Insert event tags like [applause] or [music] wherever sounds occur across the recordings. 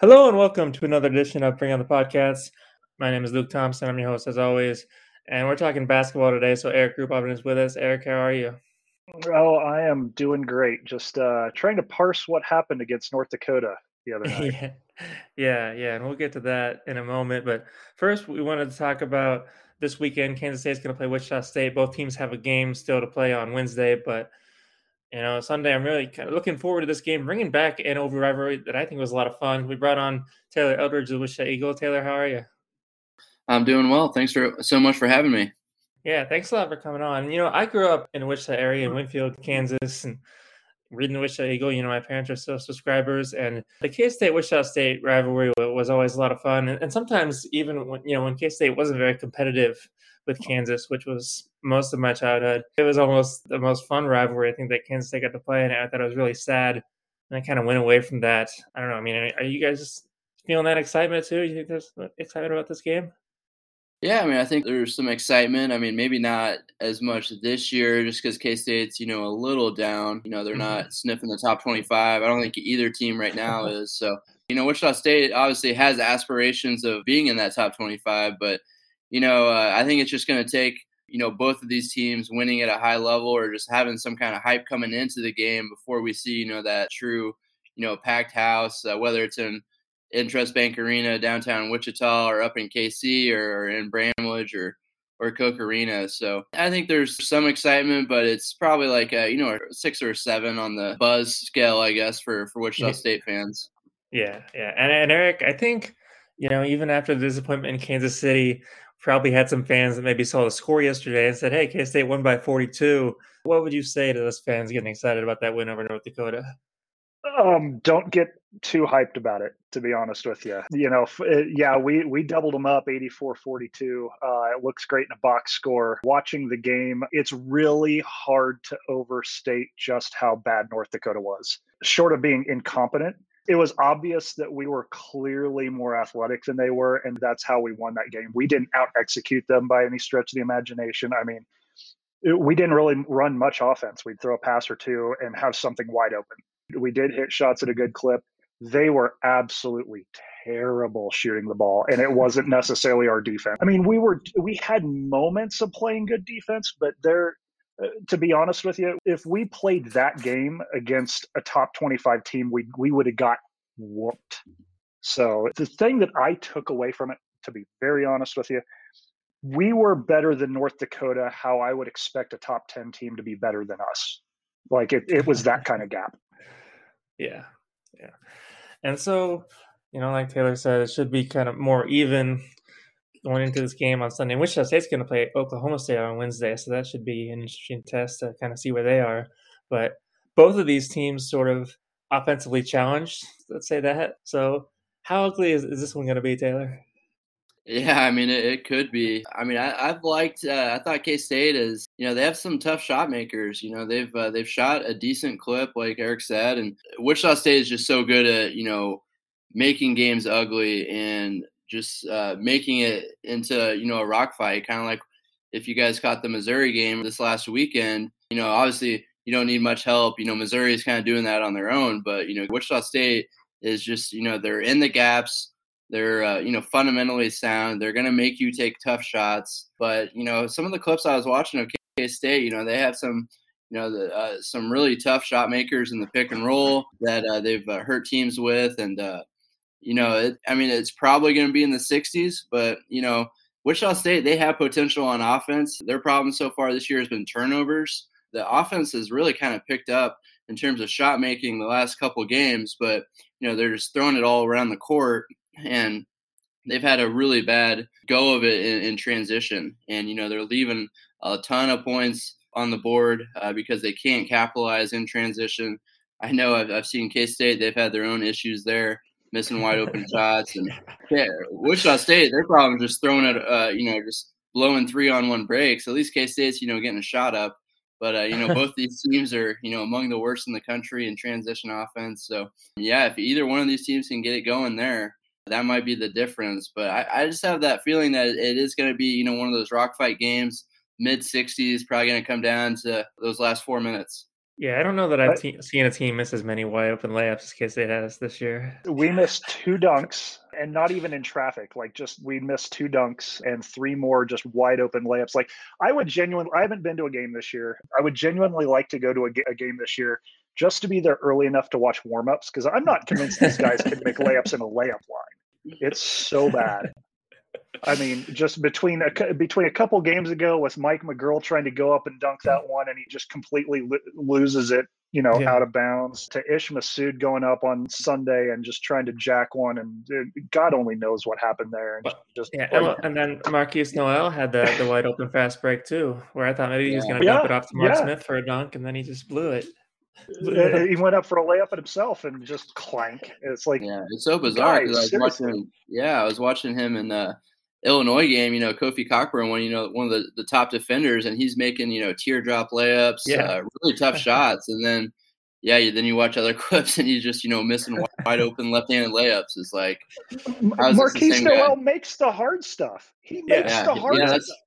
Hello and welcome to another edition of Bring on the Podcast. My name is Luke Thompson. I'm your host as always, and we're talking basketball today. So Eric Grouphoppen is with us. Eric, how are you? Oh, I am doing great. Just uh, trying to parse what happened against North Dakota the other [laughs] night. yeah, yeah, yeah, and we'll get to that in a moment. But first, we wanted to talk about this weekend. Kansas State's going to play Wichita State. Both teams have a game still to play on Wednesday, but you know, Sunday, I'm really kind of looking forward to this game, bringing back an over rivalry that I think was a lot of fun. We brought on Taylor Eldridge, the Wichita Eagle. Taylor, how are you? I'm doing well. Thanks for so much for having me. Yeah, thanks a lot for coming on. You know, I grew up in the Wichita area in Winfield, Kansas, and reading the Wichita Eagle. You know, my parents are still subscribers, and the K State Wichita State rivalry was always a lot of fun. And, sometimes even when you know when K State wasn't very competitive with Kansas, which was most of my childhood, it was almost the most fun rivalry I think that Kansas State got to play, and I thought it was really sad. And I kind of went away from that. I don't know. I mean, are you guys feeling that excitement too? You think there's excitement about this game? Yeah, I mean, I think there's some excitement. I mean, maybe not as much this year just because K State's, you know, a little down. You know, they're mm-hmm. not sniffing the top 25. I don't think either team right now [laughs] is. So, you know, Wichita State obviously has aspirations of being in that top 25, but, you know, uh, I think it's just going to take, you know, both of these teams winning at a high level or just having some kind of hype coming into the game before we see, you know, that true, you know, packed house, uh, whether it's in Intrust Bank Arena downtown Wichita or up in KC or, in Bramlage or or Koch Arena. So I think there's some excitement, but it's probably like a, you know a six or seven on the buzz scale, I guess, for for [laughs] Wichita State fans. Yeah, yeah, and and Eric, I think you know even after the disappointment in Kansas City, probably had some fans that maybe saw the score yesterday and said, "Hey, K State won by 42." What would you say to those fans getting excited about that win over North Dakota? Um, don't get too hyped about it, to be honest with you. You know, uh, yeah, we we doubled them up 84-42. Uh, it looks great in a box score. Watching the game, it's really hard to overstate just how bad North Dakota was. Short of being incompetent, it was obvious that we were clearly more athletic than they were, and that's how we won that game. We didn't out execute them by any stretch of the imagination. I mean, we didn't really run much offense. We'd throw a pass or two and have something wide open. We did hit shots at a good clip. They were absolutely terrible shooting the ball, and it wasn't necessarily our defense. I mean, we were we had moments of playing good defense, but uh, to be honest with you, if we played that game against a top twenty-five team, we we would have got whooped. So the thing that I took away from it, to be very honest with you, we were better than North Dakota. How I would expect a top ten team to be better than us. Like it, it was that kind of gap. [laughs] Yeah, yeah. And so, you know, like Taylor said, it should be kind of more even going into this game on Sunday. Wichita State's going to play Oklahoma State on Wednesday, so that should be an interesting test to kind of see where they are. But both of these teams sort of offensively challenged, let's say that. So, how ugly is, is this one going to be, Taylor? Yeah, I mean, it, it could be. I mean, I, have liked. Uh, I thought K State is. You know, they have some tough shot makers. You know, they've uh, they've shot a decent clip, like Eric said, and Wichita State is just so good at you know making games ugly and just uh, making it into you know a rock fight, kind of like if you guys caught the Missouri game this last weekend. You know, obviously you don't need much help. You know, Missouri is kind of doing that on their own, but you know, Wichita State is just you know they're in the gaps they're uh, you know fundamentally sound. They're going to make you take tough shots. But you know some of the clips I was watching of K State, you know they have some you know the, uh, some really tough shot makers in the pick and roll that uh, they've uh, hurt teams with, and uh, you know it, I mean it's probably going to be in the 60s, but you know. Wichita State, they have potential on offense. Their problem so far this year has been turnovers. The offense has really kind of picked up in terms of shot making the last couple games, but you know they're just throwing it all around the court and they've had a really bad go of it in, in transition. And you know they're leaving a ton of points on the board uh, because they can't capitalize in transition. I know I've, I've seen K State; they've had their own issues there, missing wide open [laughs] shots, and yeah, Wichita State their problem just throwing it, uh, you know, just blowing three on one breaks. At least K State's you know getting a shot up. But uh, you know, both [laughs] these teams are you know among the worst in the country in transition offense. So yeah, if either one of these teams can get it going there, that might be the difference. But I, I just have that feeling that it is going to be, you know, one of those rock fight games, mid 60s, probably going to come down to those last four minutes. Yeah, I don't know that I've te- seen a team miss as many wide open layups as K State has this year. We missed two dunks and not even in traffic. Like just we missed two dunks and three more just wide open layups. Like I would genuinely, I haven't been to a game this year. I would genuinely like to go to a, a game this year just to be there early enough to watch warm ups because I'm not convinced these guys can make layups in a layup line. It's so bad. I mean, just between a between a couple games ago with Mike McGuirl trying to go up and dunk that one, and he just completely lo- loses it, you know, yeah. out of bounds. To Ish Massoud going up on Sunday and just trying to jack one, and God only knows what happened there. And but, just yeah, like, and then Markquis Nowell had the the wide open fast break too, where I thought maybe yeah. he was going to dump it off to Mark Smith for a dunk, and then he just blew it. he went up for a layup at himself and just clank. It's like yeah, it's so bizarre because I was seriously. watching. Yeah, I was watching him and. uh Illinois game, you know, Kofi Cockburn, one, you know, one of the, the top defenders, and he's making, you know, teardrop layups, yeah. uh, really tough [laughs] shots. And then, yeah, then you watch other [laughs] clips and he's just, you know, missing wide open left handed layups. It's like, Markquis Nowell makes the hard stuff. He makes yeah. the hard yeah, that's, stuff.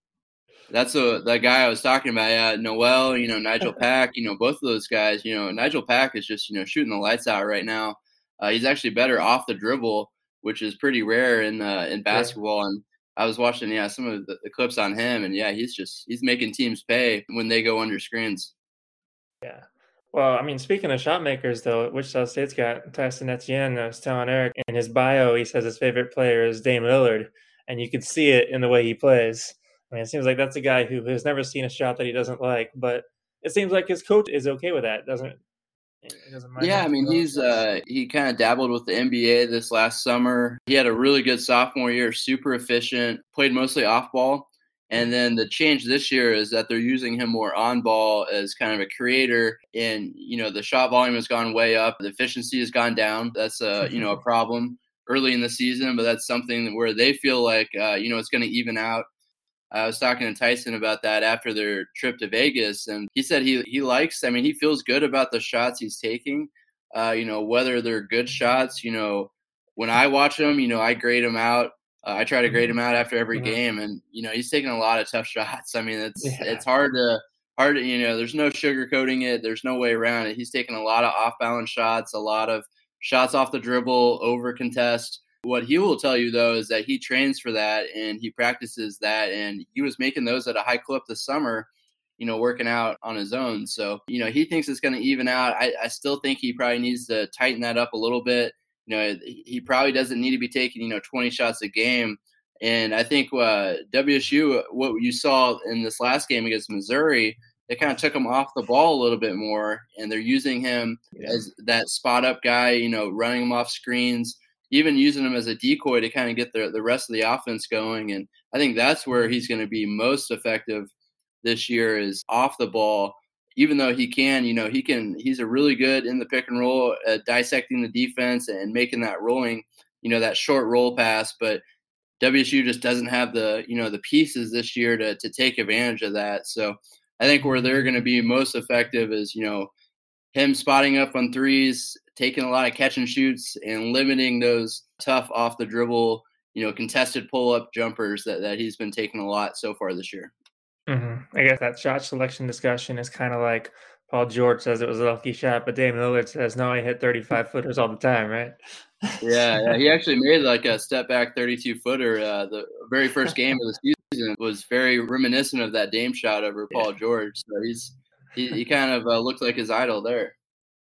That's a, the guy I was talking about. Yeah, Nowell, you know, Nigel [laughs] Pack, you know, both of those guys, you know, Nigel Pack is just, you know, shooting the lights out right now. Uh, he's actually better off the dribble, which is pretty rare in uh, in basketball. And I was watching, yeah, some of the, the, clips on him, and yeah, he's just he's making teams pay when they go under screens. Yeah. Well, I mean, speaking of shot makers, though, Wichita State's got Tyson Etienne. Uh, I was telling Eric in his bio, he says his favorite player is Dame Lillard, and you can see it in the way he plays. I mean, it seems like that's a guy who has never seen a shot that he doesn't like, but it seems like his coach is okay with that, doesn't yeah, I mean he's uh, he kind of dabbled with the NBA this last summer. He had a really good sophomore year, super efficient, played mostly off ball. And then the change this year is that they're using him more on ball as kind of a creator. And you know the shot volume has gone way up, the efficiency has gone down. That's a you know a [laughs] problem early in the season, but that's something where they feel like uh, you know it's going to even out I was talking to Tyson about that after their trip to Vegas, and he said he he likes. I mean, he feels good about the shots he's taking. Uh, you know, whether they're good shots. You know, when I watch them, you know, I grade them out. Uh, I try to grade him mm-hmm. out after every mm-hmm. game, and you know, he's taking a lot of tough [laughs] shots. I mean, it's yeah. it's hard to hard. To, you know, there's no sugarcoating it. There's no way around it. He's taking a lot of off balance shots, a lot of shots off the dribble, over contest. What he will tell you though is that he trains for that and he practices that, and he was making those at a high clip this summer. You know, working out on his own. So, you know, he thinks it's going to even out. I, I still think he probably needs to tighten that up a little bit. You know, he probably doesn't need to be taking, you know, 20 shots a game. And I think uh, WSU, what you saw in this last game against Missouri, they kind of took him off the ball a little bit more, and they're using him yeah. as that spot up guy, you know, running him off screens, even using him as a decoy to kind of get the, the rest of the offense going. And I think that's where he's going to be most effective this year is off the ball. Even though he can, you know, he can, he's a really good in the pick and roll, uh, dissecting the defense and making that rolling, you know, that short roll pass. But WSU just doesn't have the, you know, the pieces this year to, to take advantage of that. So I think where they're going to be most effective is, you know, him spotting up on threes, taking a lot of catch and shoots, and limiting those tough off the dribble, you know, contested pull up jumpers that, that he's been taking a lot so far this year. Mm-hmm. I guess that shot selection discussion is kind of like Paul George says it was a lucky shot, but Dame Lillard says no, I hit 35 footers all the time, right? yeah, [laughs] yeah, he actually made like a step back 32 footer. Uh, the very first game of the season was very reminiscent of that Dame shot over Paul yeah. George. So he's he, he kind of uh, looked like his idol there.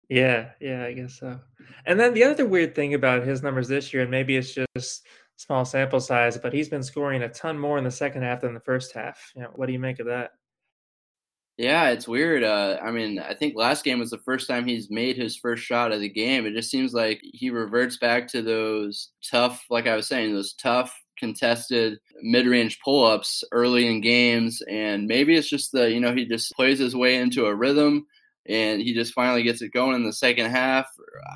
Yeah, yeah, I guess so. And then the other weird thing about his numbers this year, and maybe it's just small sample size, but he's been scoring a ton more in the second half than the first half. You know, what do you make of that? Yeah, it's weird. Uh, I mean, I think last game was the first time he's made his first shot of the game. It just seems like he reverts back to those tough, like I was saying, those tough contested mid-range pull-ups early in games and maybe it's just the you know he just plays his way into a rhythm and he just finally gets it going in the second half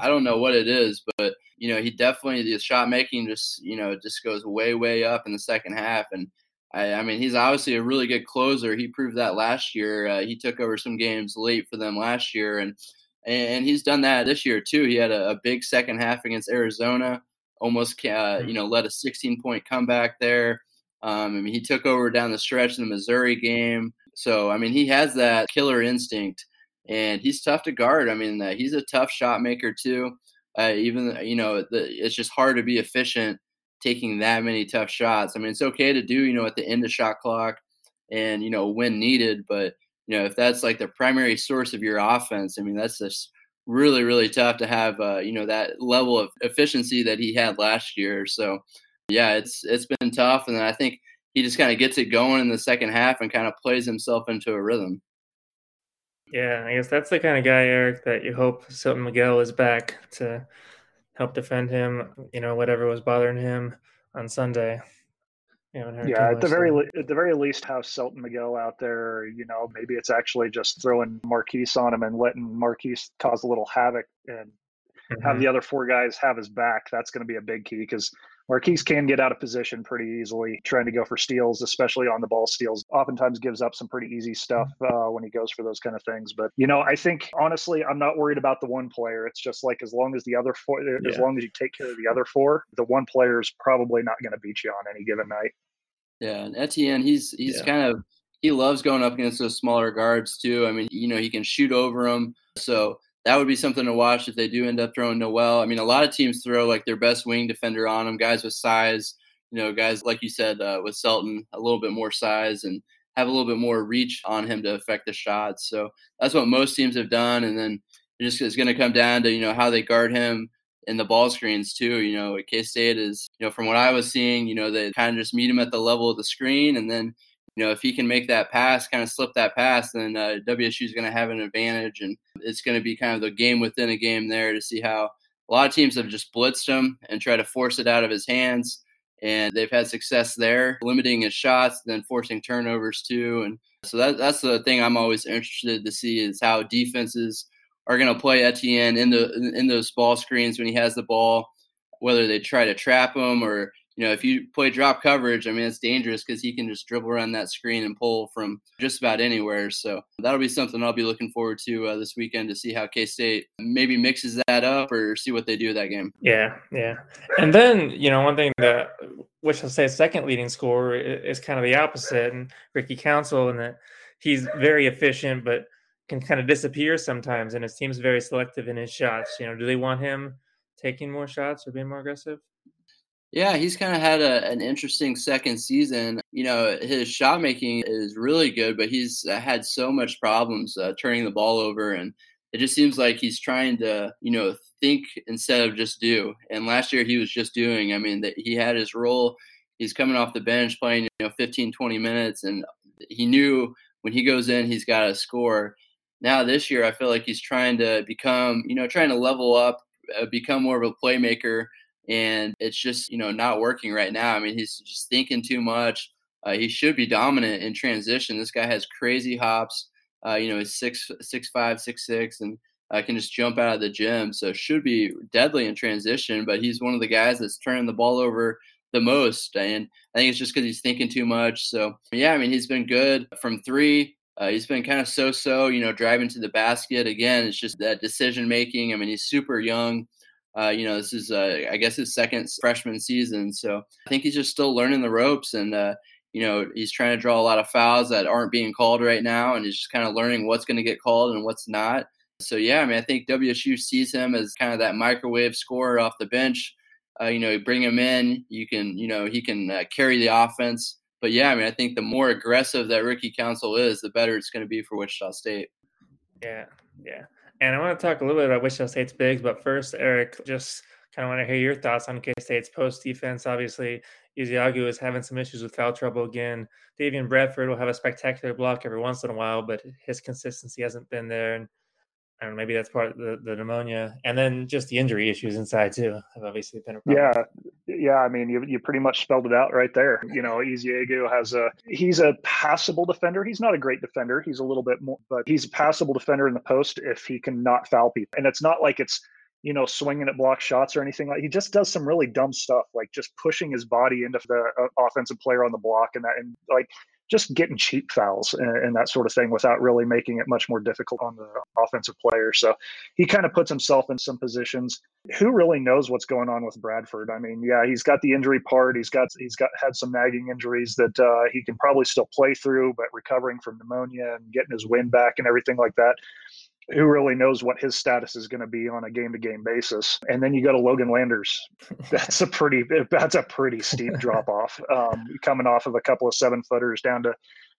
i don't know what it is but you know he definitely the shot making just you know just goes way way up in the second half and I, I mean, he's obviously a really good closer. He proved that last year. Uh, he took over some games late for them last year, and and he's done that this year too. He had a, a big second half against Arizona almost uh, you know led a 16 point comeback there. Um, I mean, he took over down the stretch in the Missouri game. So I mean, he has that killer instinct. And he's tough to guard. I mean, uh, he's a tough shot maker too. Uh, even you know, the, it's just hard to be efficient taking that many tough shots. I mean, it's okay to do you know at the end of shot clock and you know when needed, but you know if that's like the primary source of your offense, I mean that's just really really tough to have uh, you know that level of efficiency that he had last year. So yeah, it's it's been tough, and I think he just kind of gets it going in the second half and kind of plays himself into a rhythm. Yeah, I guess that's the kind of guy, Eric, that you hope Selton Miguel is back to help defend him. You know, whatever was bothering him on Sunday. Yeah, at the very at the very least, have Selton Miguel out there. You know, maybe it's actually just throwing Markquis on him and letting Markquis cause a little havoc and mm-hmm. have the other four guys have his back. That's going to be a big key because Markquis can get out of position pretty easily trying to go for steals, especially on the ball steals. Oftentimes gives up some pretty easy stuff mm-hmm. uh, when he goes for those kind of things. But, you know, I think honestly, I'm not worried about the one player. It's just like as long as the other four, yeah. as long as you take care of the other four, the one player is probably not going to beat you on any given night. Yeah. And Etienne, he's, he's yeah. kind of, he loves going up against those smaller guards too. I mean, you know, he can shoot over them. So that would be something to watch if they do end up throwing Nowell. I mean, a lot of teams throw like their best wing defender on them, guys with size, you know, guys like you said uh, with Selton, a little bit more size and have a little bit more reach on him to affect the shots. So that's what most teams have done. And then it just is going to come down to, you know, how they guard him in the ball screens too. You know, K State is, you know, from what I was seeing, you know, they kind of just meet him at the level of the screen and then you know, if he can make that pass, kind of slip that pass, then uh, WSU is going to have an advantage, and it's going to be kind of the game within a game there to see how a lot of teams have just blitzed him and try to force it out of his hands, and they've had success there, limiting his shots, then forcing turnovers too, and so that, that's the thing I'm always interested to see is how defenses are going to play Etienne in the in those ball screens when he has the ball, whether they try to trap him or you know, if you play drop coverage, I mean, it's dangerous because he can just dribble around that screen and pull from just about anywhere. So that'll be something I'll be looking forward to uh, this weekend to see how K State maybe mixes that up or see what they do with that game. Yeah, yeah. And then, you know, one thing that which I'll say second leading scorer is kind of the opposite, and Ricky Council, and that he's very efficient, but can kind of disappear sometimes, and his team's very selective in his shots. You know, do they want him taking more shots or being more aggressive? Yeah, he's kind of had a, an interesting second season. You know, his shot making is really good, but he's uh, had so much problems uh, turning the ball over, and it just seems like he's trying to, you know, think instead of just do. And last year he was just doing. I mean, he had his role. He's coming off the bench playing, you know, 15, 20 minutes, and he knew when he goes in, he's got to score. Now this year, I feel like he's trying to become, you know, trying to level up, uh, become more of a playmaker and it's just you know not working right now. I mean, he's just thinking too much. Uh, he should be dominant in transition. This guy has crazy hops. Uh, you know, he's six six five six six and uh, can just jump out of the gym. So should be deadly in transition. But he's one of the guys that's turning the ball over the most, and I think it's just because he's thinking too much. So yeah, I mean, he's been good from three. Uh, he's been kind of so-so, you know, driving to the basket. Again, it's just that decision making. I mean, he's super young. Uh, you know, this is, uh, I guess, his second freshman season. So I think he's just still learning the ropes. And, uh, you know, he's trying to draw a lot of fouls that aren't being called right now. And he's just kind of learning what's going to get called and what's not. So, yeah, I mean, I think WSU sees him as kind of that microwave scorer off the bench. Uh, you know, you bring him in, you can, you know, he can uh, carry the offense. But yeah, I mean, I think the more aggressive that Ricky Council is, the better it's going to be for Wichita State. Yeah, yeah. And I want to talk a little bit about Wichita State's bigs, but first, Eric, just kind of want to hear your thoughts on K State's post defense. Obviously, Ezeagu is having some issues with foul trouble again. Davion Bradford will have a spectacular block every once in a while, but his consistency hasn't been there. And I don't know, maybe that's part of the, the pneumonia. And then just the injury issues inside, too, have obviously been a problem. Yeah. Yeah. I mean, you, you pretty much spelled it out right there. You know, Ezeagu has a, he's a passable defender. He's not a great defender. He's a little bit more, but he's a passable defender in the post if he can not foul people. And it's not like it's, you know, swinging at block shots or anything like. He just does some really dumb stuff, like just pushing his body into the uh, offensive player on the block, and that, and like just getting cheap fouls and, and, that sort of thing without really making it much more difficult on the offensive player. So he kind of puts himself in some positions. Who really knows what's going on with Bradford? I mean, yeah, he's got the injury part. He's got he's got had some nagging injuries that uh, he can probably still play through, but recovering from pneumonia and getting his wind back and everything like that. Who really knows what his status is going to be on a game to game basis. And then you go to Logan Landers. [laughs] That's a pretty that's a pretty steep drop off. Um, coming off of a couple of seven footers down to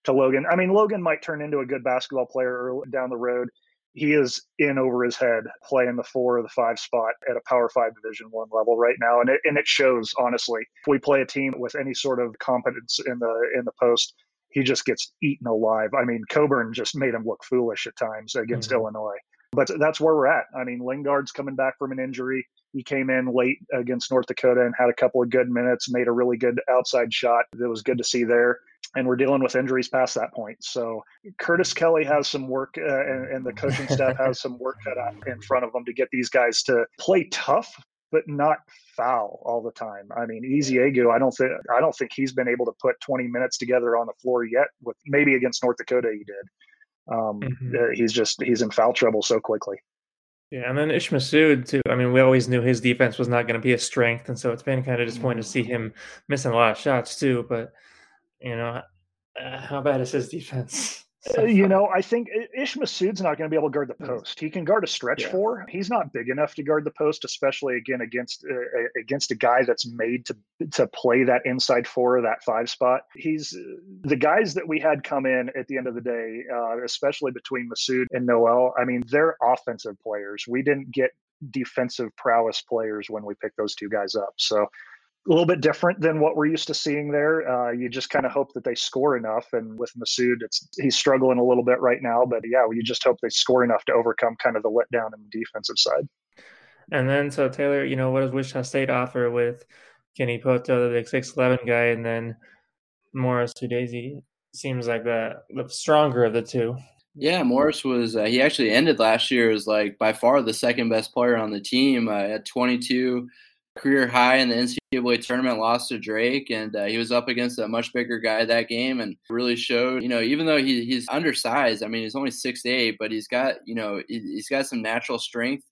to Logan. I mean, Logan might turn into a good basketball player down the road. He is in over his head playing the four or the five spot at a Power Five Division One level right now, and it and it shows. Honestly, if we play a team with any sort of competence in the in the post, he just gets eaten alive. I mean, Cockburn just made him look foolish at times against mm-hmm. Illinois. But that's where we're at. I mean, Linguard's coming back from an injury. He came in late against North Dakota and had a couple of good minutes, made a really good outside shot that was good to see there. And we're dealing with injuries past that point. So Curtis Kelly has some work, uh, and, and the coaching staff has [laughs] some work cut out in front of them to get these guys to play tough, but not foul all the time. I mean, Ezeagu, I don't think I don't think he's been able to put 20 minutes together on the floor yet. With maybe against North Dakota, he did. Um, mm-hmm. Uh, he's just he's in foul trouble so quickly. Yeah, and then Ish Massoud too. I mean, we always knew his defense was not going to be a strength, and so it's been kind of disappointing to see him missing a lot of shots too. But you know, uh, how bad is his defense? Uh, [laughs] you know, I think Ish Massoud's not going to be able to guard the post. He can guard a stretch yeah. four. He's not big enough to guard the post, especially again against uh, against a guy that's made to to play that inside four or that five spot. He's the guys that we had come in at the end of the day, uh, especially between Massoud and Nowell. I mean, they're offensive players. We didn't get defensive prowess players when we picked those two guys up. So a little bit different than what we're used to seeing there. Uh, you just kind of hope that they score enough. And with Massoud, it's he's struggling a little bit right now, but yeah, you just hope they score enough to overcome kind of the letdown in the defensive side. And then, so Taylor, you know, what does Wichita State offer with Kenny Pohto, the big six eleven guy, and then Morris Udeze seems like the the stronger of the two. Yeah, Morris was uh, he actually ended last year as like by far the second best player on the team uh, at 22 career high in the NCAA tournament, lost to Drake, and uh, he was up against a much bigger guy that game, and really showed. You know, even though he, he's undersized, I mean, he's only six eight, but he's got you know he's got some natural strength,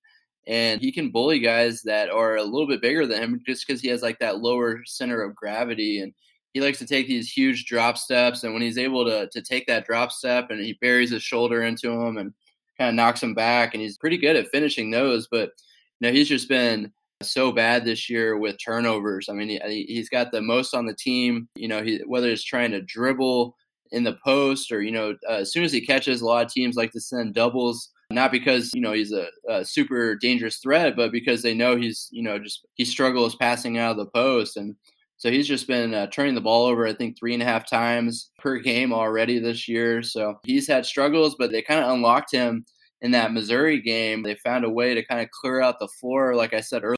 and he can bully guys that are a little bit bigger than him just because he has like that lower center of gravity, and he likes to take these huge drop steps, and when he's able to to take that drop step and he buries his shoulder into him and kind of knocks him back, and he's pretty good at finishing those, but. You know, he's just been so bad this year with turnovers. I mean, he, he's got the most on the team. You know, he, whether it's trying to dribble in the post or you know, uh, as soon as he catches, a lot of teams like to send doubles. Not because you know he's a, a, super dangerous threat, but because they know he's you know just he struggles passing out of the post, and so he's just been uh, turning the ball over. I think three and a half times per game already this year. So he's had struggles, but they kind of unlocked him in that Missouri game. They found a way to kind of clear out the floor, like I said earlier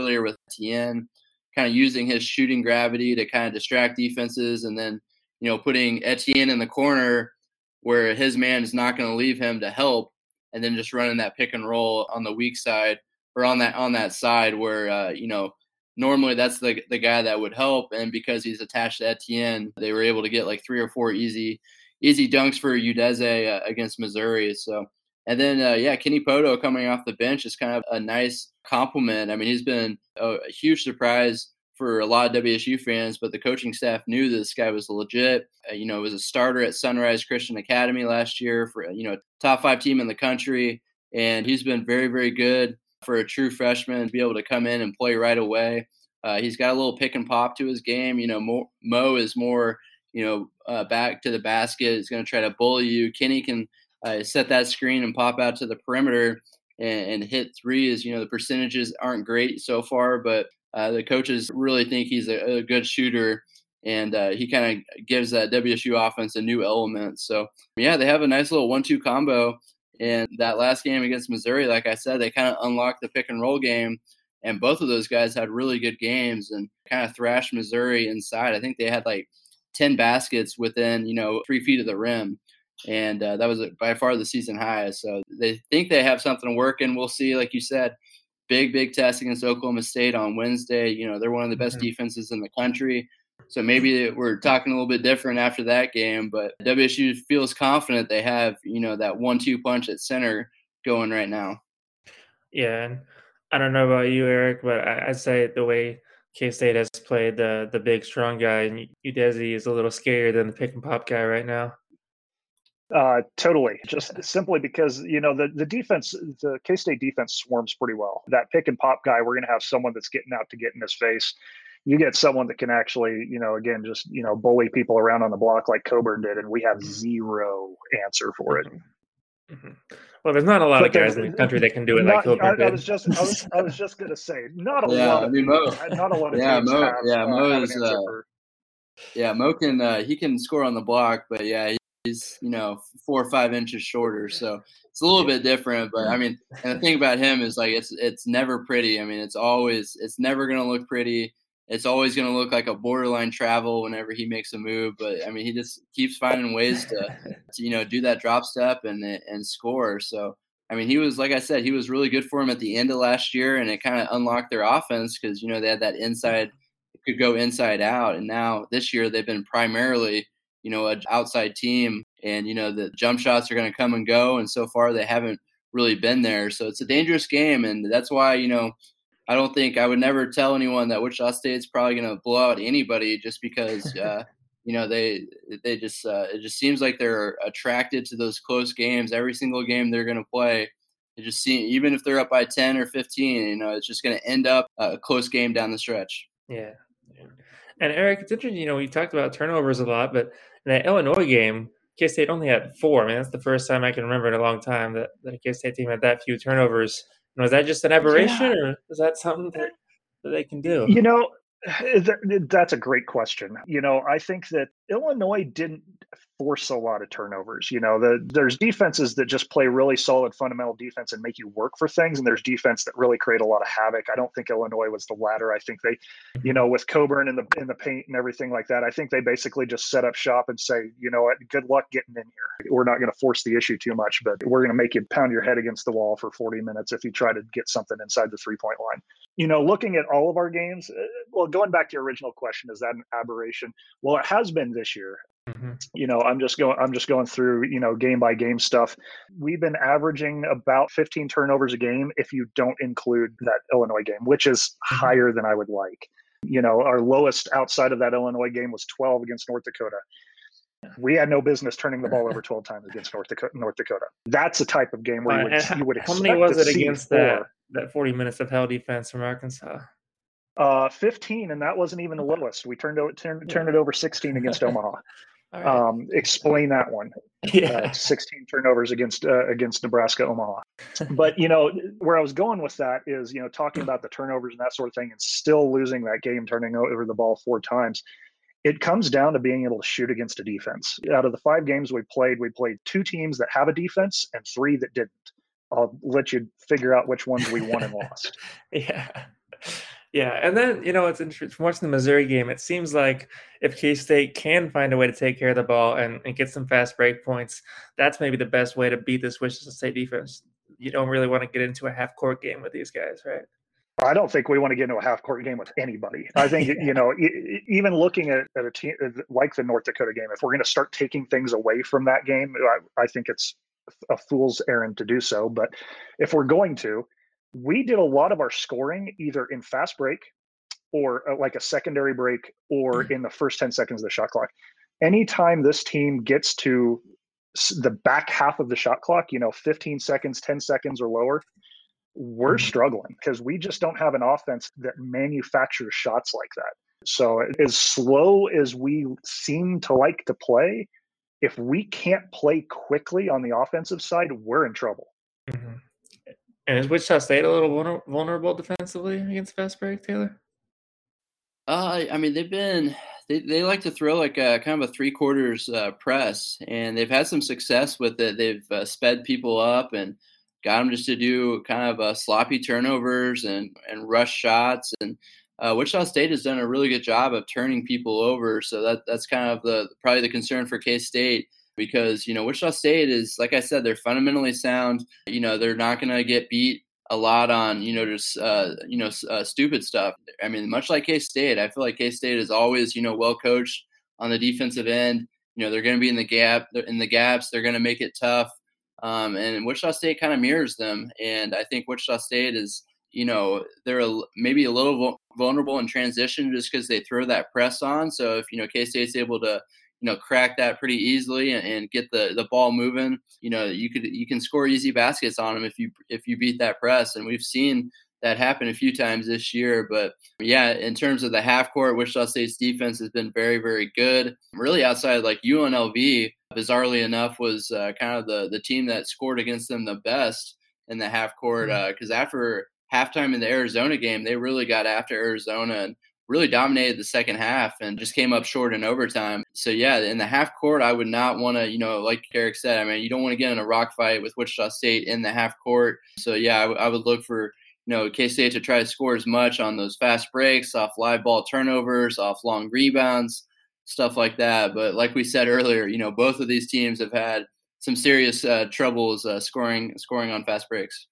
earlier with Etienne, kind of using his shooting gravity to kind of distract defenses, and then you know putting Etienne in the corner where his man is not going to leave him to help, and then just running that pick and roll on the weak side or on that on that side where uh, you know normally that's the the guy that would help, and because he's attached to Etienne, they were able to get like three or four easy easy dunks for Udeze uh, against Missouri. So and then, uh, yeah, Kenny Pohto coming off the bench is kind of a nice compliment. I mean, he's been a, a, huge surprise for a lot of WSU fans, but the coaching staff knew this guy was legit. Uh, you know, was a starter at Sunrise Christian Academy last year for, you know, top five team in the country. And he's been very, very good for a true freshman to be able to come in and play right away. Uh, he's got a little pick and pop to his game. You know, Mo, Mo is more, you know, uh, back to the basket. He's going to try to bully you. Kenny can – uh, set that screen and pop out to the perimeter and, and, hit threes. You know, the percentages aren't great so far, but uh, the coaches really think he's a, a good shooter. And uh, he kind of gives that WSU offense a new element. So, yeah, they have a nice little one two combo. And that last game against Missouri, like I said, they kind of unlocked the pick and roll game. And both of those guys had really good games and kind of thrashed Missouri inside. I think they had like 10 baskets within, you know, three feet of the rim and uh, that was by far the season high. So they think they have something working. We'll see. Like you said, big big test against Oklahoma State on Wednesday. You know they're one of the best mm-hmm. defenses in the country. So maybe we're talking a little bit different after that game, but WSU feels confident they have you know that one-two punch at center going right now. Yeah, and I don't know about you, Eric, but I, I say the way K State has played the the big strong guy, and Udeze is a little scarier than the pick and pop guy right now. Uh, totally. Just simply because you know the the defense, the K State defense swarms pretty well. That pick and pop guy, we're going to have someone that's getting out to get in his face. You get someone that can actually, you know, again, just you know, bully people around on the block like Cockburn did, and we have mm-hmm. zero answer for it. Mm-hmm. mm-hmm. Well, there's not a lot but of guys in the country that can do it not, like Cockburn I, did. I was just, I was, I was just going to say, not a yeah, lot. I mean, Mo, not a lot of yeah, Mo, have, yeah, uh, Mo is, uh, yeah, Mo can uh, he can score on the block, but yeah, he's you know four or five inches shorter, so it's a little bit different. But I mean, and the thing about him is like it's it's never pretty. I mean, it's always it's never gonna look pretty. It's always gonna look like a borderline travel whenever he makes a move. But I mean, he just keeps finding ways to, [laughs] to you know do that drop step and and score. So. I mean, he was like I said, he was really good for him at the end of last year, and it kind of unlocked their offense because you know they had that inside could go inside out. And now this year they've been primarily, you know, an outside team, and you know the jump shots are going to come and go. And so far they haven't really been there. So it's a dangerous game, and that's why you know I don't think I would never tell anyone that Wichita State's probably going to blow out anybody just because. [laughs] Uh, you know they they just uh, it just seems like they're attracted to those close games every single game they're going to play it just seems even if they're up by 10 or 15 you know it's just going to end up a close game down the stretch yeah and Eric, it's interesting, you know, we talked about turnovers a lot, but in that Illinois game, K State only had four. I mean, that's the first time I can remember in a long time that, that a K State team had that few turnovers. And was that just an aberration, yeah. or is that something that, that they can do? You know, that's a great question. You know, I think that Illinois didn't force a lot of turnovers. You know, the, there's defenses that just play really solid fundamental defense and make you work for things, and there's defense that really create a lot of havoc. I don't think Illinois was the latter. I think they, you know, with Cockburn in the in the paint and everything like that, I think they basically just set up shop and say, you know what, good luck getting in here. We're not going to force the issue too much, but we're going to make you pound your head against the wall for 40 minutes if you try to get something inside the three point line you know, looking at all of our games, uh, well, going back to your original question, is that an aberration? Well, it has been this year. Mm-hmm. You know, I'm just going. I'm just going through you know game by game stuff. We've been averaging about 15 turnovers a game if you don't include that Illinois game, which is mm-hmm. higher than I would like. You know, our lowest outside of that Illinois game was 12 against North Dakota. We had no business turning the ball over [laughs] 12 times against North Dakota. North Dakota. That's a type of game where you would, you would How many was it against that, that 40 minutes of hell defense from Arkansas? Uh, 15, and that wasn't even the lowest. We turned, turned, turned it over 16 against [laughs] Omaha. Right. Um, explain that one. Yeah. Uh, 16 turnovers against uh, against Nebraska Omaha. but you know where I was going with that is you know talking about the turnovers and that sort of thing, and still losing that game, turning over the ball four times. It comes down to being able to shoot against a defense. Out of the five games we played, we played two teams that have a defense and three that didn't. I'll let you figure out which ones we won and lost. [laughs] yeah. Yeah, and then you know it's interesting from watching the Missouri game. It seems like if K State can find a way to take care of the ball and, and get some fast break points, that's maybe the best way to beat this Wichita State defense. You don't really want to get into a half court game with these guys, right? I don't think we want to get into a half court game with anybody. I think [laughs] you know, even looking at, at, a team uh, like the North Dakota game, if we're going to start taking things away from that game, I, I think it's a fool's errand to do so. But if we're going to, we did a lot of our scoring either in fast break or uh, like a secondary break or mm-hmm. in the first 10 seconds of the shot clock. Anytime this team gets to the back half of the shot clock, you know, 15 seconds, 10 seconds or lower, we're mm-hmm. struggling because we just don't have an offense that manufactures shots like that. So, as slow as we seem to like to play, if we can't play quickly on the offensive side, we're in trouble. Mm-hmm. And is Wichita State a little vulnerable defensively against fast break, Taylor? Uh, I mean, they've been they, they like to throw like a kind of a three quarters uh, press, and they've had some success with it. They've uh, sped people up and got them just to do kind of uh, sloppy turnovers and and rush shots. And uh, Wichita State has done a really good job of turning people over. So that that's kind of the probably the concern for K State because you know Wichita State is like I said they're fundamentally sound. You know they're not going to get beat a lot on you know just uh, you know uh, stupid stuff. I mean, much like K State, I feel like K State is always you know well coached on the defensive end. You know they're going to be in the gap in the gaps. They're going to make it tough. Um, and Wichita State kind of mirrors them. And I think Wichita State is you know they're a, maybe a little vulnerable in transition just because they throw that press on. So if you know K State's able to you know crack that pretty easily and, and, get the the ball moving. You know, you could you can score easy baskets on them if you if you beat that press, and we've seen that happen a few times this year. But yeah, in terms of the half court, Wichita State's defense has been very very good. Really outside like UNLV, bizarrely enough, was uh, kind of the the team that scored against them the best in the half court because mm-hmm. uh, after halftime in the Arizona game, they really got after Arizona and really dominated the second half and just came up short in overtime. So yeah, in the half court, I would not want to, you know, like Eric said, I mean, you don't want to get in a rock fight with Wichita State in the half court. So yeah, I, w- I would look for you know K State to try to score as much on those fast breaks, off live ball turnovers, off long rebounds, stuff like that. But like we said earlier, you know, both of these teams have had some serious uh, troubles uh, scoring scoring on fast breaks.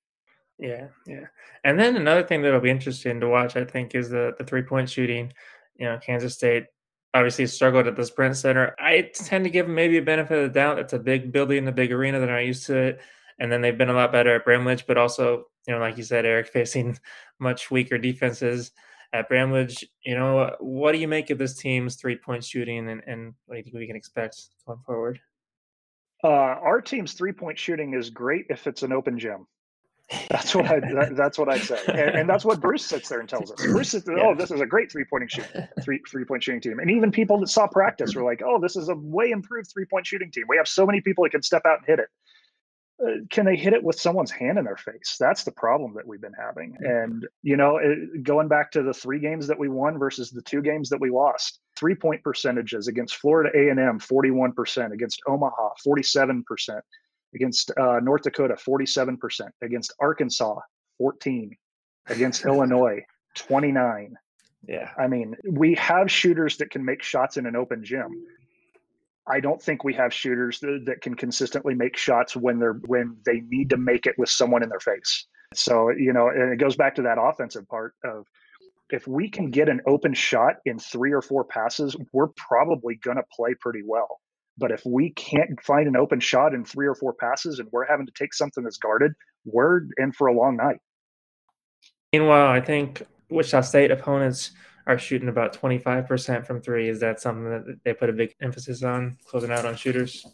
Yeah, yeah. And then another thing that'll be interesting to watch, I think, is the the three point shooting. You know, Kansas State obviously struggled at the Sprint Center. I tend to give them maybe a benefit of the doubt. It's a big building, a big arena. They're not used to it. And then they've been a lot better at Bramlage, but also, you know, like you said, Eric, [laughs] facing much weaker defenses at Bramlage. You know, what do you make of this team's three point shooting and, and what do you think we can expect going forward? Uh, our team's three point shooting is great if it's an open gym. That's what I. That, that's what I say, and, and, that's what Bruce sits there and tells us. Bruce says, "Oh, this is a great three point shooting, three three point shooting team." And even people that saw practice were like, "Oh, this is a way improved three point shooting team. We have so many people that can step out and hit it." Uh, can they hit it with someone's hand in their face? That's the problem that we've been having. And you know, it, going back to the three games that we won versus the two games that we lost, three point percentages against Florida A and M, forty one percent, against Omaha, forty seven percent against uh, North Dakota, 47%, against Arkansas, 14, against [laughs] Illinois, 29. Yeah. I mean, we have shooters that can make shots in an open gym. I don't think we have shooters that, that can consistently make shots when they're when they need to make it with someone in their face. So, you know, and it goes back to that offensive part of if we can get an open shot in three or four passes, we're probably going to play pretty well. But if we can't find an open shot in three or four passes and we're having to take something that's guarded, we're in for a long night. Meanwhile, I think Wichita State opponents are shooting about 25% from three. Is that something that they put a big emphasis on, closing out on shooters?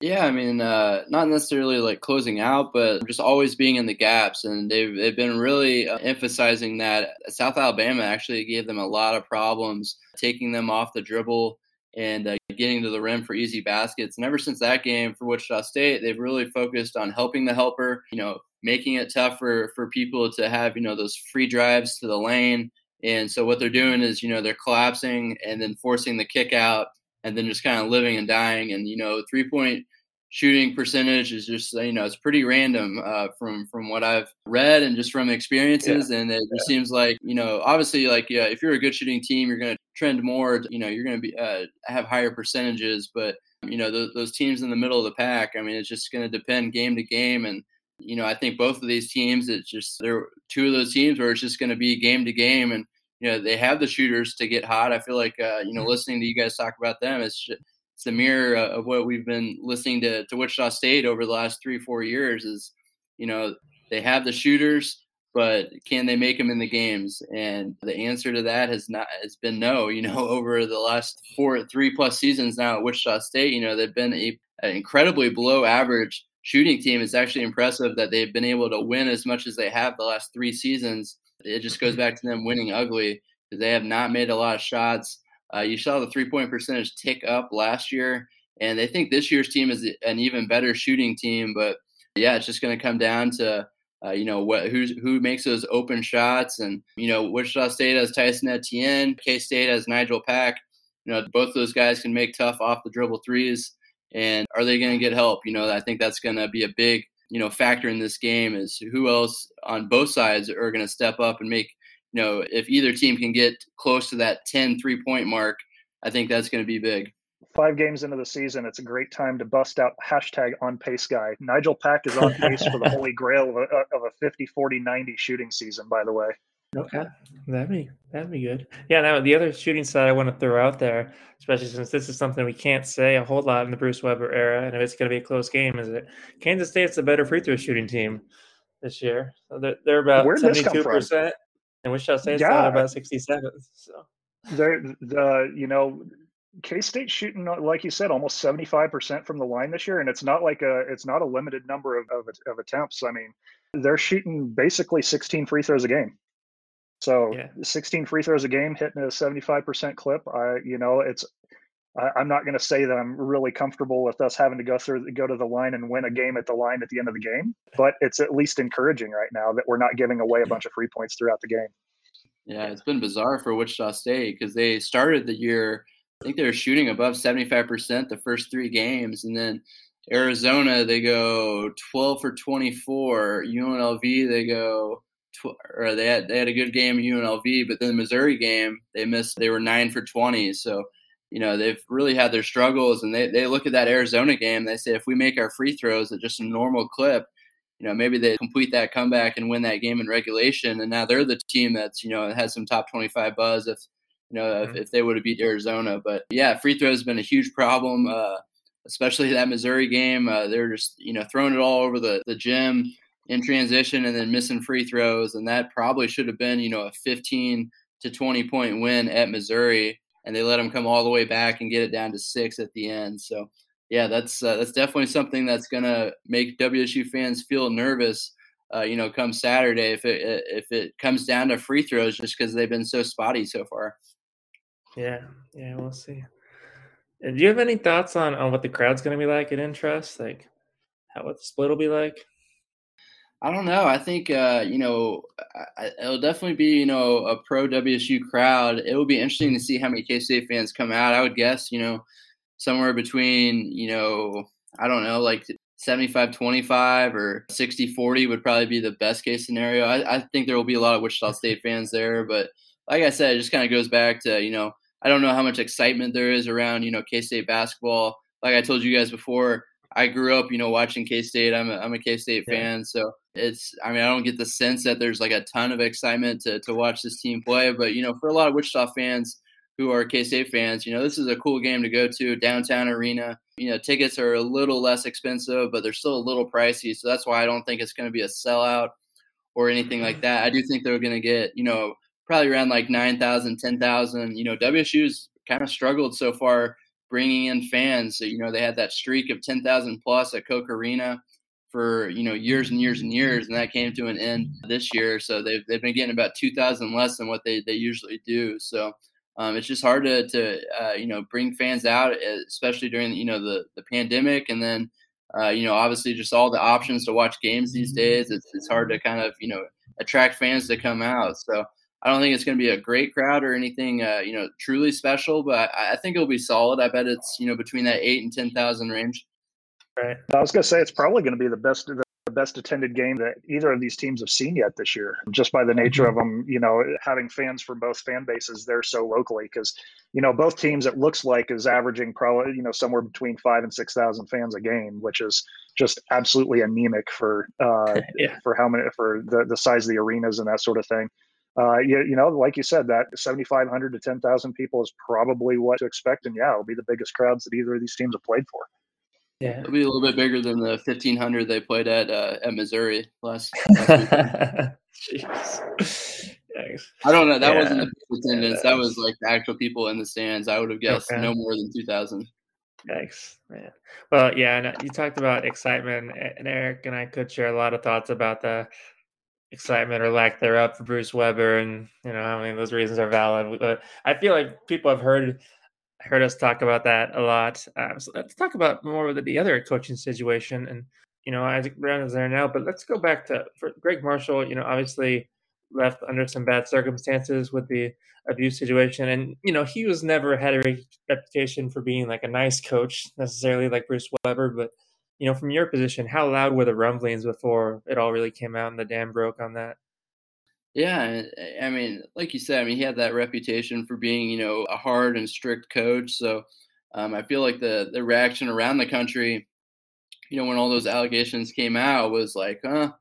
Yeah, I mean, uh, not necessarily like closing out, but just always being in the gaps. And they've, they've been really uh, emphasizing that. South Alabama actually gave them a lot of problems, taking them off the dribble and uh, getting to the rim for easy baskets. And ever since that game for Wichita State, they've really focused on helping the helper, you know, making it tougher for people to have, you know, those free drives to the lane. And so what they're doing is, you know, they're collapsing and then forcing the kick out and then just kind of living and dying. And, you know, three point shooting percentage is just you know it's pretty random uh, from from what I've read and just from experiences, yeah. and it yeah. seems like you know obviously like yeah, if you're a good shooting team, you're going to trend more. You know, you're going to be uh, have higher percentages, but you know those, those teams in the middle of the pack. I mean, it's just going to depend game to game, and you know I think both of these teams, it's just they're two of those teams where it's just going to be game to game, and you know they have the shooters to get hot. I feel like uh, you know mm-hmm. listening to you guys talk about them, it's. Just, it's the mirror uh, of what we've been listening to to Wichita State over the last three four years. Is you know they have the shooters, but can they make them in the games? And the answer to that has not has been no. You know, [laughs] over the last four three plus seasons now at Wichita State, you know they've been a, an incredibly below average shooting team. It's actually impressive that they've been able to win as much as they have the last three seasons. It just goes back to them winning ugly because they have not made a lot of shots. Uh, you saw the three point percentage tick up last year, and they think this year's team is an even better shooting team. But yeah, it's just going to come down to uh, you know what who's who makes those open shots, and you know Wichita State has Tyson Etienne, K State has Nigel Pack. You know both those guys can make tough off the dribble threes, and are they going to get help? You know I think that's going to be a big you know factor in this game is who else on both sides are going to step up and make you know, if either team can get close to that 10 three point mark, I think that's going to be big. Five games into the season, it's a great time to bust out hashtag on pace guy. Nigel Pack is on pace for the [laughs] holy grail of a, of a 50, 40, 90 shooting season, by the way. Okay, that'd be that'd be good. Yeah. Now the other shooting side I want to throw out there, especially since this is something we can't say a whole lot in the Bruce Weber era, and if it's going to be a close game, is it Kansas State's a better free throw shooting team this year? So they're, they're about seventy two percent and Wichita State's yeah. about uh 67th. So there, the you know, K State shooting, uh, like you said, almost 75% from the line this year. And it's not like a, it's not a limited number of, of, of attempts. I mean, they're shooting basically 16 free throws a game. So yeah. 16 free throws a game, hitting a 75% clip. I, you know, it's, I, am not going to say that I'm really comfortable with us having to go through, go to the line and win a game at the line at the end of the game, but it's at least encouraging right now that we're not giving away a bunch of free points throughout the game. Yeah, it's been bizarre for Wichita State because they started the year, I think they were shooting above 75% the first three games. And then Arizona, they go 12 for 24. UNLV, they go, tw- or they had, they had a good game UNLV, but then the Missouri game, they missed, they were 9 for 20. So, you know, they've really had their struggles. And they, they look at that Arizona game, they say if we make our free throws at just a normal clip, you know, maybe they complete that comeback and win that game in regulation. And now they're the team that's, you know, has some top 25 buzz if, you know, mm-hmm. if, if, they would have beat Arizona. But yeah, free throws has been a huge problem, uh, especially that Missouri game. Uh, they're just, you know, throwing it all over the, the gym in transition and then missing free throws. And that probably should have been, you know, a 15 to 20 point win at Missouri. And they let them come all the way back and get it down to six at the end. So, yeah, that's uh, that's definitely something that's gonna make WSU fans feel nervous. Uh, you know, come Saturday if it if it comes down to free throws, just because they've been so spotty so far. Yeah, yeah, we'll see. Do you have any thoughts on on what the crowd's gonna be like at Intrust? Like, how what the split will be like? I don't know. I think uh, you know it'll definitely be you know a pro WSU crowd. It will be interesting to see how many K State fans come out. I would guess you know somewhere between, you know, I don't know, like 75 25 or 60 40 would probably be the best case scenario. I, I think there will be a lot of Wichita State fans there, but like I said, it just kind of goes back to, you know, I don't know how much excitement there is around, you know, K State basketball. Like I told you guys before, I grew up, you know, watching K State. I'm a, I'm a K State yeah. fan. So it's, I mean, I don't get the sense that there's like a ton of excitement to, to watch this team play. But, you know, for a lot of Wichita fans, who are K State fans, you know, this is a cool game to go to downtown arena. You know, tickets are a little less expensive, but they're still a little pricey. So that's why I don't think it's going to be a sellout or anything like that. I do think they're going to get, you know, probably around like 9,000, 10,000. You know, WSU's kind of struggled so far bringing in fans. So, you know, they had that streak of 10,000 plus at Koch Arena for, you know, years and years and years. And that came to an end this year. So they've, they've been getting about 2,000 less than what they, they usually do. So, um, it's just hard to, to uh, you know bring fans out, especially during you know the the pandemic, and then uh, you know obviously just all the options to watch games these days. It's it's hard to kind of you know attract fans to come out. So I don't think it's going to be a great crowd or anything uh, you know truly special, but I, I think it'll be solid. I bet it's you know between that eight and ten thousand range. Right. I was going to say it's probably going to be the best the best attended game that either of these teams have seen yet this year, just by the nature mm-hmm. of them, you know, having fans from both fan bases there so locally. Because, you know, both teams, it looks like, is averaging probably, you know, somewhere between five and 6,000 fans a game, which is just absolutely anemic for, uh, [laughs] yeah. for how many, for the, the size of the arenas and that sort of thing. Uh, you, you know, like you said, that 7,500 to 10,000 people is probably what to expect. And yeah, it'll be the biggest crowds that either of these teams have played for. Yeah, it'll be a little bit bigger than the 1500 they played at uh, at Missouri last. [laughs] last I don't know. That yeah. wasn't the attendance. Yeah, that was like the actual people in the stands. I would have guessed okay. no more than 2,000. Thanks, man. Well, yeah, and you talked about excitement, and Eric and I could share a lot of thoughts about the excitement or lack thereof for Bruce Weber, and you know, I mean, those reasons are valid. But I feel like people have heard heard us talk about that a lot. Um, so let's talk about more of the other coaching situation. And, you know, Isaac Brown is there now, but let's go back to for Gregg Marshall, you know, obviously left under some bad circumstances with the abuse situation. And, you know, he was never had a reputation for being like a nice coach necessarily like Bruce Weber, but, you know, from your position, how loud were the rumblings before it all really came out and the dam broke on that? Yeah, I mean, like you said, I mean, he had that reputation for being, you know, a hard and strict coach. So um, I feel like the the reaction around the country, you know, when all those allegations came out, was like, huh.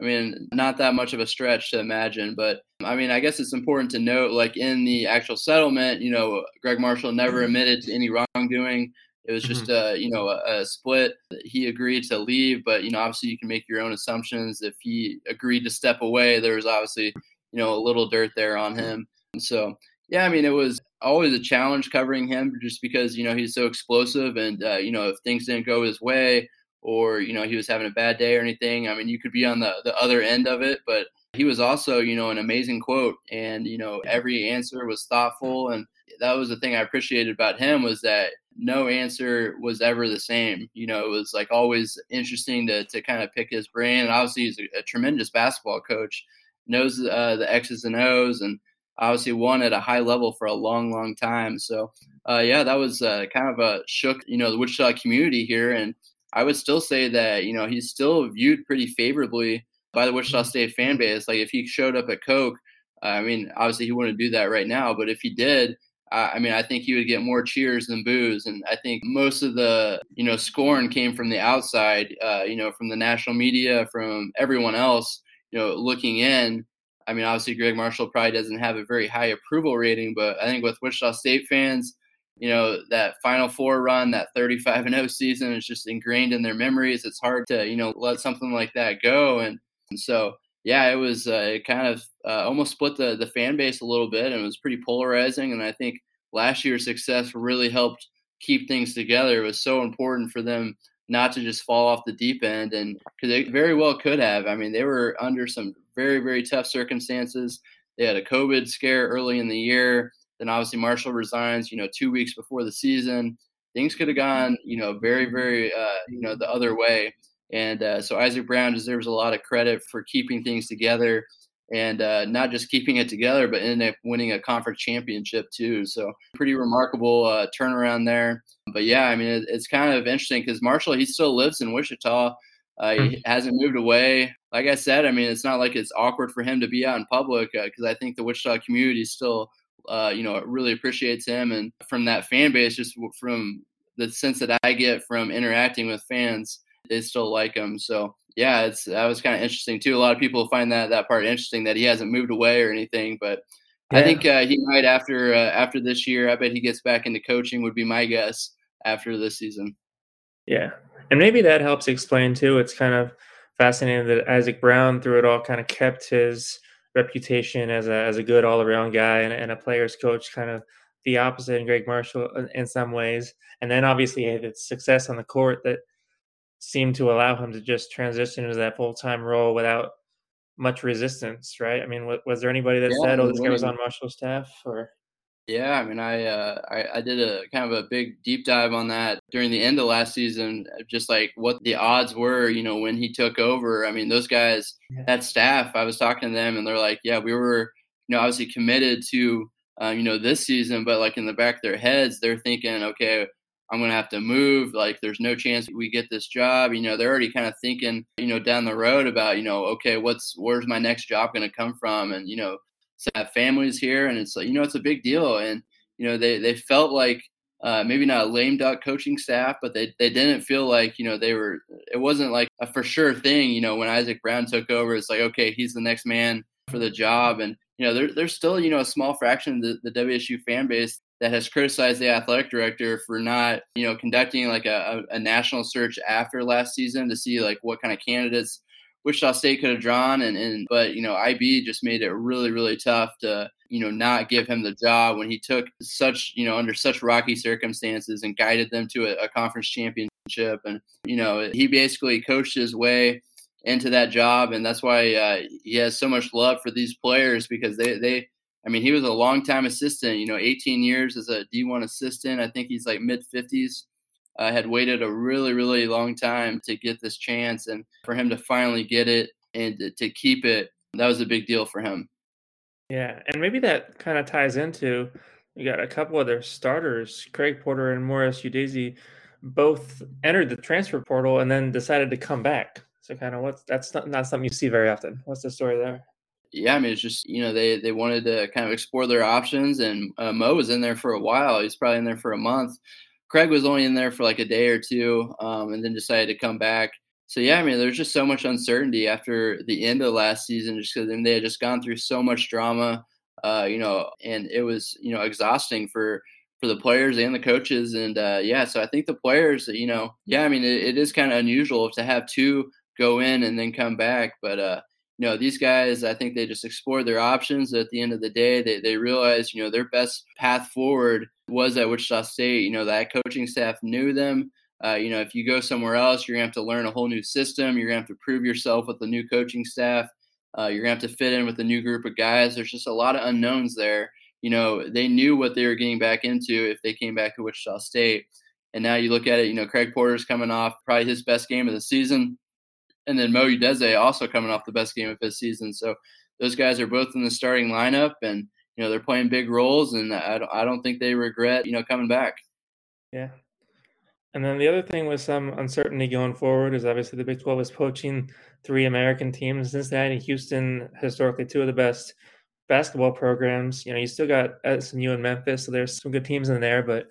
I mean, not that much of a stretch to imagine, but I mean, I guess it's important to note, like in the actual settlement, you know, Gregg Marshall never mm-hmm. admitted to any wrongdoing. It was just mm-hmm. a you know a, a, split. He agreed to leave, but you know obviously you can make your own assumptions. If he agreed to step away, there was obviously you know a little dirt there on him. And so Yeah, I mean, it was always a challenge covering him just because, you know, he's so explosive and, uh, you know, if things didn't go his way or, you know, he was having a bad day or anything, I mean, you could be on the, the other end of it. But he was also, you know, an amazing quote and, you know, every answer was thoughtful. And that was the thing I appreciated about him was that no answer was ever the same. You know, it was like always interesting to, to kind of pick his brain. And obviously he's a, a tremendous basketball coach, knows uh, the X's and O's and, obviously won at a high level for a long, long time. So, uh, yeah, that was uh, kind of a shook, you know, the Wichita community here. And I would still say that, you know, he's still viewed pretty favorably by the Wichita mm-hmm. State fan base. Like if he showed up at Koch, uh, I mean, obviously he wouldn't do that right now, but if he did, uh, I mean, I think he would get more cheers than boos. And I think most of the, you know, scorn came from the outside, uh, you know, from the national media, from everyone else, you know, looking in. I mean, obviously, Gregg Marshall probably doesn't have a very high approval rating, but I think with Wichita State fans, you know, that Final Four run, that 35 and 0 season is just ingrained in their memories. It's hard to, you know, let something like that go. And, and so, yeah, it was uh, it kind of uh, almost split the, the fan base a little bit and it was pretty polarizing. And I think last year's success really helped keep things together. It was so important for them not to just fall off the deep end and because they very well could have. I mean, they were under some very, very tough circumstances. They had a COVID scare early in the year. Then obviously Marshall resigns, you know, two weeks before the season. Things could have gone, you know, very, very, uh, you know, the other way. And uh, so Isaac Brown deserves a lot of credit for keeping things together and uh, not just keeping it together, but ended up winning a conference championship too. So pretty remarkable uh, turnaround there. But yeah, I mean, it, it's kind of interesting because Marshall, he still lives in Wichita. Uh, he hmm. hasn't moved away. Like I said, I mean, it's not like it's awkward for him to be out in public because uh, I think the Wichita community still, uh, you know, really appreciates him. And from that fan base, just from the sense that I get from interacting with fans, they still like him. So yeah, it's that was kind of interesting too. A lot of people find that that part interesting that he hasn't moved away or anything, but yeah. I think uh, he might after uh, after this year. I bet he gets back into coaching. Would be my guess after this season. Yeah, and maybe that helps explain too. It's kind of fascinating that Isaac Brown, through it all, kind of kept his reputation as a as a good all around guy and, and, a player's coach, kind of the opposite in Gregg Marshall in, in some ways. And then obviously had the success on the court that seemed to allow him to just transition into that full time role without much resistance, right? I mean, was, was there anybody that yeah, said, "Oh, this guy was on Marshall's staff"? Or yeah, I mean, I, uh, I I did a kind of a big deep dive on that during the end of last season, just like what the odds were, you know, when he took over. I mean, those guys, yeah. that staff, I was talking to them, and they're like, yeah, we were, you know, obviously committed to, uh, you know, this season, but like in the back of their heads, they're thinking, okay, I'm going to have to move. Like, there's no chance we get this job. You know, they're already kind of thinking, you know, down the road about, you know, okay, what's, where's my next job going to come from? And, you know, have families here, and it's like you know it's a big deal, and you know they they felt like uh, maybe not a lame duck coaching staff, but they they didn't feel like you know they were. It wasn't like a for sure thing. You know, when Isaac Brown took over, it's like okay, he's the next man for the job, and you know there, there's still you know a small fraction of the, the WSU fan base that has criticized the athletic director for not you know conducting like a, a, national search after last season to see like what kind of candidates Wichita State could have drawn, and, and but you know IB just made it really really tough to you know not give him the job when he took such you know under such rocky circumstances and guided them to a, a conference championship, and you know he basically coached his way into that job, and that's why uh, he has so much love for these players because they they. I mean, he was a long-time assistant. You know, 18 years as a D1 assistant. I think he's like mid 50s uh, had waited a really, really long time to get this chance. And for him to finally get it and to keep it, that was a big deal for him. Yeah. And maybe that kind of ties into you got a couple other starters, Craig Porter and Morris Udeze, both entered the transfer portal and then decided to come back. So kind of what's that's not, not something you see very often. What's the story there? Yeah, I mean it's just you know they they wanted to kind of explore their options, and uh, Mo was in there for a while. He's probably in there for a month, Craig was only in there for like a day or two, um, and then decided to come back. So yeah, I mean, there's just so much uncertainty after the end of last season, just because they had just gone through so much drama, uh, you know, and it was you know exhausting for for the players and the coaches, and uh, yeah, so I think the players, you know, yeah, I mean, it, it is kind of unusual to have two go in and then come back, but uh, you know, these guys, I think they just explored their options. At the end of the day, they, they realized, you know, their best path forward was at Wichita State. You know, that coaching staff knew them. Uh, you know, if you go somewhere else, you're going to have to learn a whole new system. You're going to have to prove yourself with the new coaching staff. Uh, you're going to have to fit in with a new group of guys. There's just a lot of unknowns there. You know, they knew what they were getting back into if they came back to Wichita State. And now you look at it, you know, Craig Porter's coming off probably his best game of the season and then Mo Udeze also coming off the best game of his season. So those guys are both in the starting lineup, and you know they're playing big roles, and I don't, I don't think they regret you know coming back. Yeah. And then the other thing with some uncertainty going forward is obviously the Big 12 is poaching three American teams. Cincinnati Houston, historically two of the best basketball programs. You know, you still got SMU and Memphis, so there's some good teams in there. But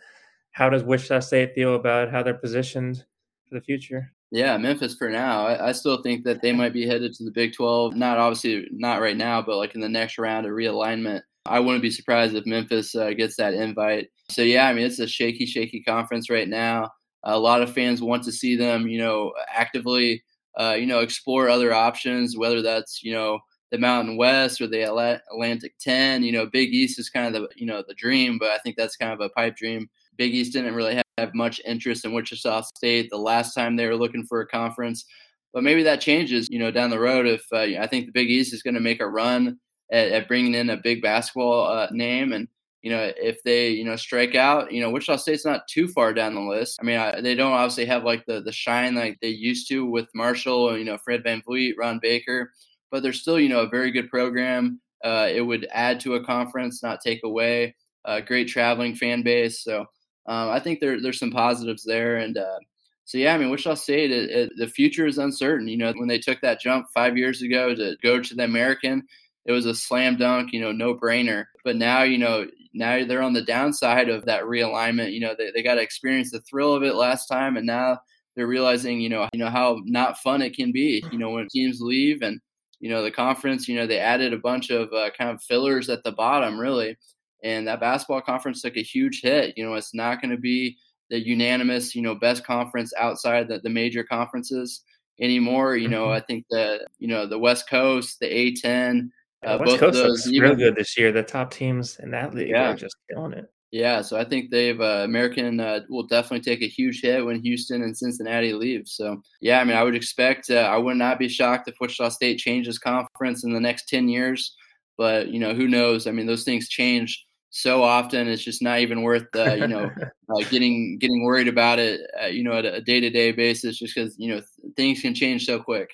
how does Wichita State feel about how they're positioned for the future? Yeah, Memphis for now. I, I, still think that they might be headed to the Big 12. Not obviously not right now, but like in the next round of realignment. I wouldn't be surprised if Memphis uh, gets that invite. So yeah, I mean it's a shaky, shaky conference right now. A lot of fans want to see them, you know, actively, uh, you know, explore other options, whether that's you know the Mountain West or the Atlantic 10. You know, Big East is kind of the you know the dream, but I think that's kind of a pipe dream. Big East didn't really have have much interest in Wichita State the last time they were looking for a conference. But maybe that changes, you know, down the road. If uh, I think the Big East is going to make a run at, at, bringing in a big basketball uh, name, and you know, if they you know strike out, you know, Wichita State's not too far down the list. I mean, I, they don't obviously have like the the shine like they used to with Marshall, you know, Fred Van VanVleet, Ron Baker, but they're still you know a very good program. Uh, it would add to a conference, not take away. A great traveling fan base, so um, I think there, there's some positives there. And uh, so, yeah, I mean, Wichita State, it, it, the future is uncertain. You know, when they took that jump five years ago to go to the American, it was a slam dunk, you know, no brainer. But now, you know, now they're on the downside of that realignment. You know, they, they got to experience the thrill of it last time, and now they're realizing, you know, you know how not fun it can be. You know, when teams leave and you know the conference, you know, they added a bunch of uh, kind of fillers at the bottom, really and that basketball conference took a huge hit. You know, it's not going to be the unanimous, you know, best conference outside the, the major conferences anymore. You know, mm-hmm. I think the you know the West Coast, the A10, uh, West both Coast those even, real good this year. The top teams in that league yeah. are just killing it. Yeah, so I think they've uh, American uh, will definitely take a huge hit when Houston and Cincinnati leave. So yeah, I mean, I would expect uh, I would not be shocked if Wichita State changes conference in the next ten years. But you know, who knows? I mean, those things change so often it's just not even worth uh, you know [laughs] uh, getting getting worried about it uh, you know at a day to day basis just because you know th- things can change so quick.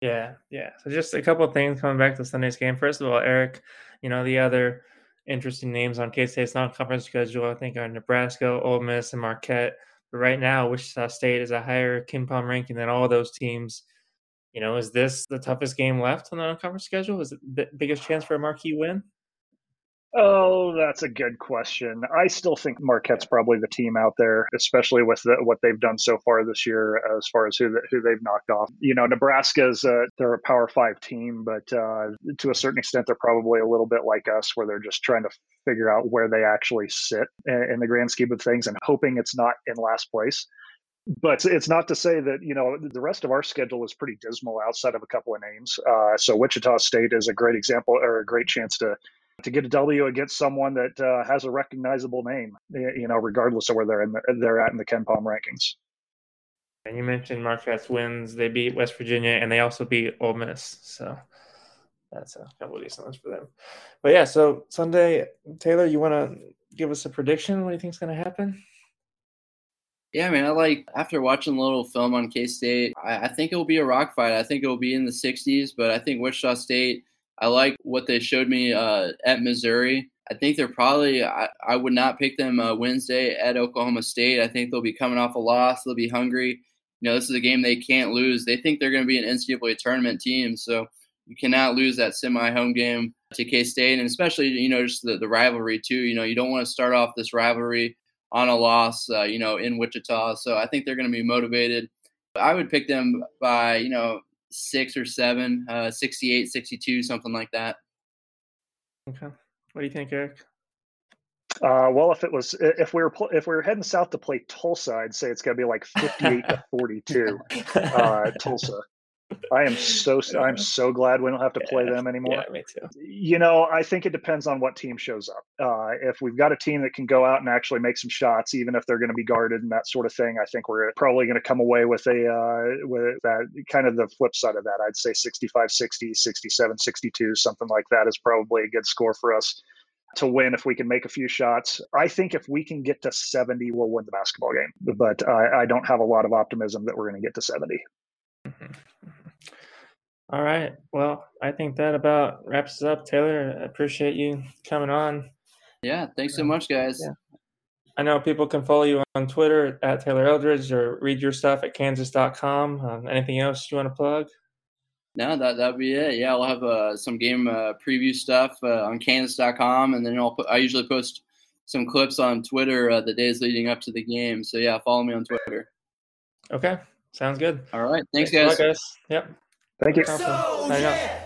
Yeah, yeah. So just a couple of things coming back to Sunday's game. First of all, Eric, you know the other interesting names on K State's non-conference schedule I think are Nebraska, Ole Miss, and Marquette. But right now, Wichita State is a higher KenPom ranking than all those teams. You know, is this the toughest game left on the non-conference schedule? Is it the biggest chance for a marquee win? Oh, that's a good question. I still think Marquette's probably the team out there, especially with the, what they've done so far this year, as far as who the, who they've knocked off. You know, Nebraska's uh, they're a Power Five team, but uh, to a certain extent, they're probably a little bit like us, where they're just trying to figure out where they actually sit in, in the grand scheme of things, and hoping it's not in last place but it's not to say that you know the rest of our schedule is pretty dismal outside of a couple of names. Uh, so Wichita State is a great example or a great chance to to get a W against someone that uh, has a recognizable name, you know, regardless of where they're in the, they're at in the KenPom rankings. And you mentioned Marquette's wins; they beat West Virginia, and they also beat Ole Miss. So that's a couple of decent ones for them. But yeah, so Sunday, Taylor, you want to give us a prediction? What do you think is going to happen? Yeah, I mean, I like after watching a little film on K State, I, I think it will be a rock fight. I think it will be in the 60s, but I think Wichita State I like what they showed me uh, at Missouri. I think they're probably, I, I would not pick them uh, Wednesday at Oklahoma State. I think they'll be coming off a loss. They'll be hungry. You know, this is a game they can't lose. They think they're going to be an NCAA tournament team. So you cannot lose that semi home game to K State. And especially, you know, just the, the rivalry, too. You know, you don't want to start off this rivalry on a loss, uh, you know, in Wichita. So I think they're going to be motivated. I would pick them by, you know, six or seven, uh, 68, 62, something like that. Okay. What do you think, Eric? Uh, well, if it was if we were if we were heading south to play Tulsa, I'd say it's going to be like fifty-eight to forty-two, [laughs] uh, Tulsa. I am so I'm so glad we don't have to play Yeah, them anymore. Yeah, me too. You know, I think it depends on what team shows up. Uh, if we've got a team that can go out and actually make some shots, even if they're going to be guarded and that sort of thing, I think we're probably going to come away with a uh, with that kind of the flip side of that. I'd say 65 60, 67 62, something like that is probably a good score for us to win if we can make a few shots. I think if we can get to 70, we'll win the basketball game. But I, I don't have a lot of optimism that we're going to get to 70. Mhm. All right. Well, I think that about wraps us up. Taylor, I appreciate you coming on. Yeah, thanks so much, guys. Yeah. I know people can follow you on Twitter at Taylor Eldridge or read your stuff at kansas.com. Um, anything else you want to plug? No, that that'd be it. Yeah, I'll have uh, some game uh, preview stuff uh, on Kansas.com, and then I'll put, I usually post some clips on Twitter uh, the days leading up to the game. So yeah, follow me on Twitter. Okay. Sounds good. All right, thanks, lot, guys. guys. Yep. Thank you. Awesome. Signing off.